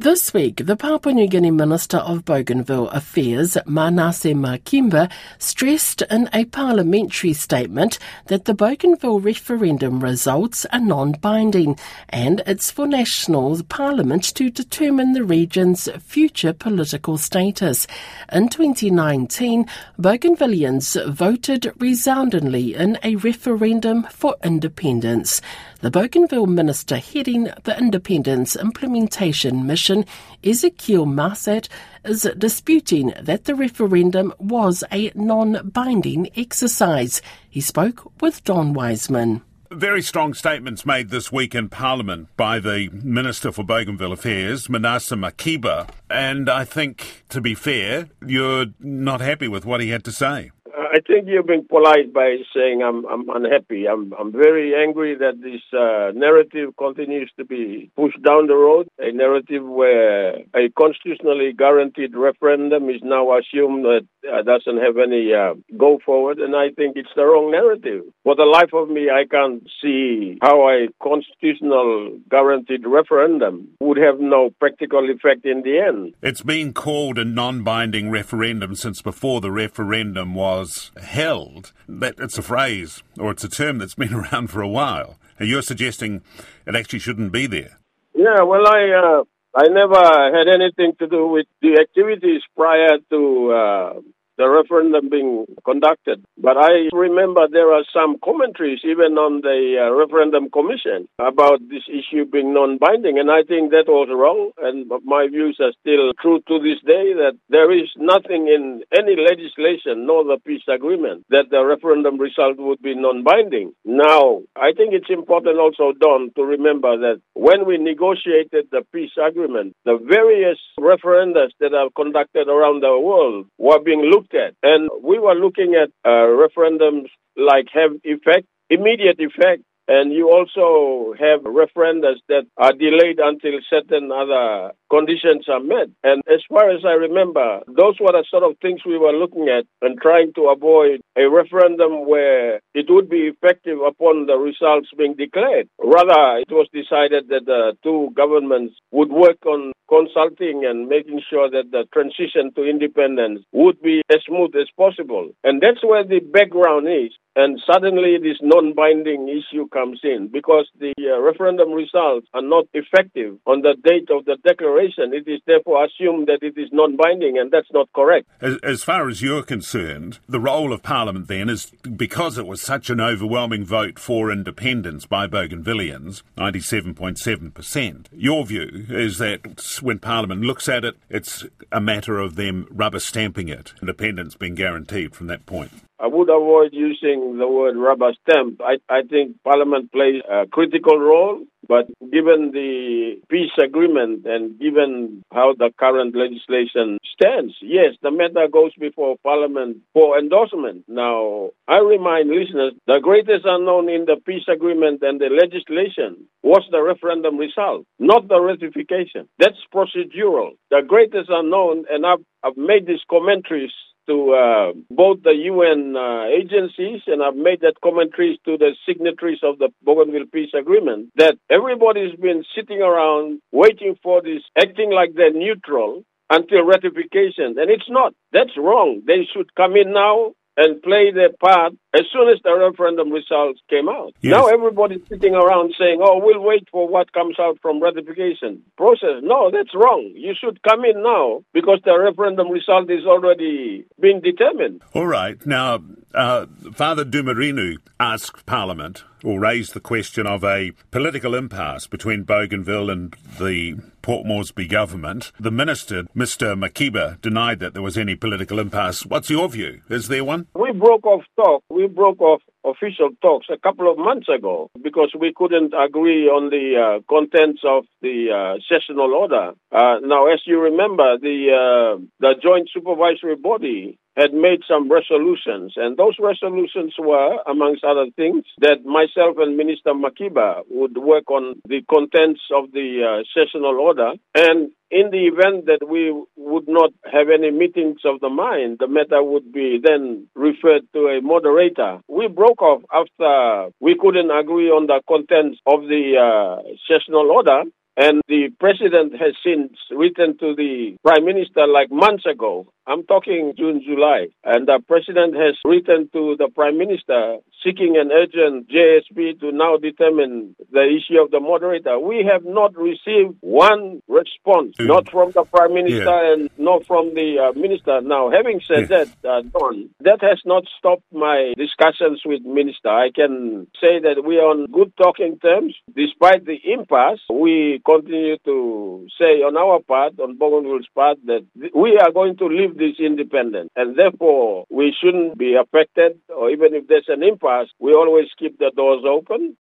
This week, the Papua New Guinea Minister of Bougainville Affairs, Manasseh Makiba, stressed in a parliamentary statement that the Bougainville referendum results are non-binding and it's for National Parliament to determine the region's future political status. In 2019, Bougainvilleans voted resoundingly in a referendum for independence. The Bougainville minister heading the Independence Implementation Mission Ezekiel Masatt, is disputing that the referendum was a non binding exercise. He spoke with Don Wiseman. Very strong statements made this week in Parliament by the Minister for Bougainville Affairs, Manasseh Makiba. and I think, to be fair, you're not happy with what he had to say. Uh, I think you've been polite by saying I'm I'm unhappy. I'm I'm very angry that this uh, narrative continues to be pushed down the road. A narrative where a constitutionally guaranteed referendum is now assumed that uh, doesn't have any uh, go forward, and I think it's the wrong narrative. For the life of me, I can't see how a constitutional guaranteed referendum would have no practical effect in the end. It's been called a non-binding referendum since before the referendum was held, that it's a phrase or it's a term that's been around for a while. And you're suggesting it actually shouldn't be there. Yeah, well, I uh, I never had anything to do with the activities prior to uh, the referendum being conducted. But I remember there are some commentaries even on the uh, referendum commission about this issue being non-binding, and I think that was wrong. And my views are still true to this day that there is nothing in any legislation nor the peace agreement that the referendum result would be non-binding. Now, I think it's important also, Don, to remember that when we negotiated the peace agreement, the various referendums that are conducted around the world were being looked looked at. And we were looking at uh, referendums like have effect, immediate effect, and you also have referendums that are delayed until certain other conditions are met. And as far as I remember, those were the sort of things we were looking at and trying to avoid a referendum where it would be effective upon the results being declared. Rather, it was decided that the two governments would work on consulting and making sure that the transition to independence would be as smooth as possible. And that's where the background is. And suddenly this non-binding issue comes in because the uh, referendum results are not effective on the date of the declaration. It is therefore assumed that it is non-binding and that's not correct. As, as far as you're concerned, the role of Parliament then is because it was such an overwhelming vote for independence by Bougainvilleans, 97.7%. Your view is that when Parliament looks at it, it's a matter of them rubber stamping it, independence being guaranteed from that point. I would avoid using the word rubber stamp. I, I think Parliament plays a critical role, but given the peace agreement and given how the current legislation stands, yes, the matter goes before Parliament for endorsement. Now, I remind listeners the greatest unknown in the peace agreement and the legislation was the referendum result, not the ratification. That's procedural. The greatest unknown, and I've, I've made these commentaries to uh, both the UN uh, agencies, and I've made that commentaries to the signatories of the Bougainville Peace Agreement, that everybody's been sitting around waiting for this, acting like they're neutral until ratification. And it's not. That's wrong. They should come in now and play their part as soon as the referendum results came out. Yes. Now everybody's sitting around saying, oh, we'll wait for what comes out from ratification process. No, that's wrong. You should come in now because the referendum result is already being determined. All right. Now, uh, Father Dumarinu asked Parliament or raised the question of a political impasse between Bougainville and the Port Moresby government. The minister, Mr. Makiba, denied that there was any political impasse. What's your view? Is there one? We broke off talk. We broke off official talks a couple of months ago because we couldn't agree on the uh, contents of the uh, sessional order. Uh, now, as you remember, the uh, the joint supervisory body had made some resolutions, and those resolutions were, amongst other things, that myself and Minister Makiba would work on the contents of the uh, sessional order, and in the event that we would not have any meetings of the mind, the matter would be then referred to a moderator. We broke after we couldn't agree on the contents of the uh, sessional order, And the president has since written to the prime minister like months ago. I'm talking June, July. And the president has written to the prime minister seeking an urgent JSB to now determine the issue of the moderator. We have not received one response, mm. not from the prime minister yeah. and not from the uh, minister. Now, having said yeah. that, uh, Don, that has not stopped my discussions with minister. I can say that we are on good talking terms. Despite the impasse, we continue to say on our part, on Bougainville's part, that we are going to leave this independent. And therefore, we shouldn't be affected, or even if there's an impasse, we always keep the doors open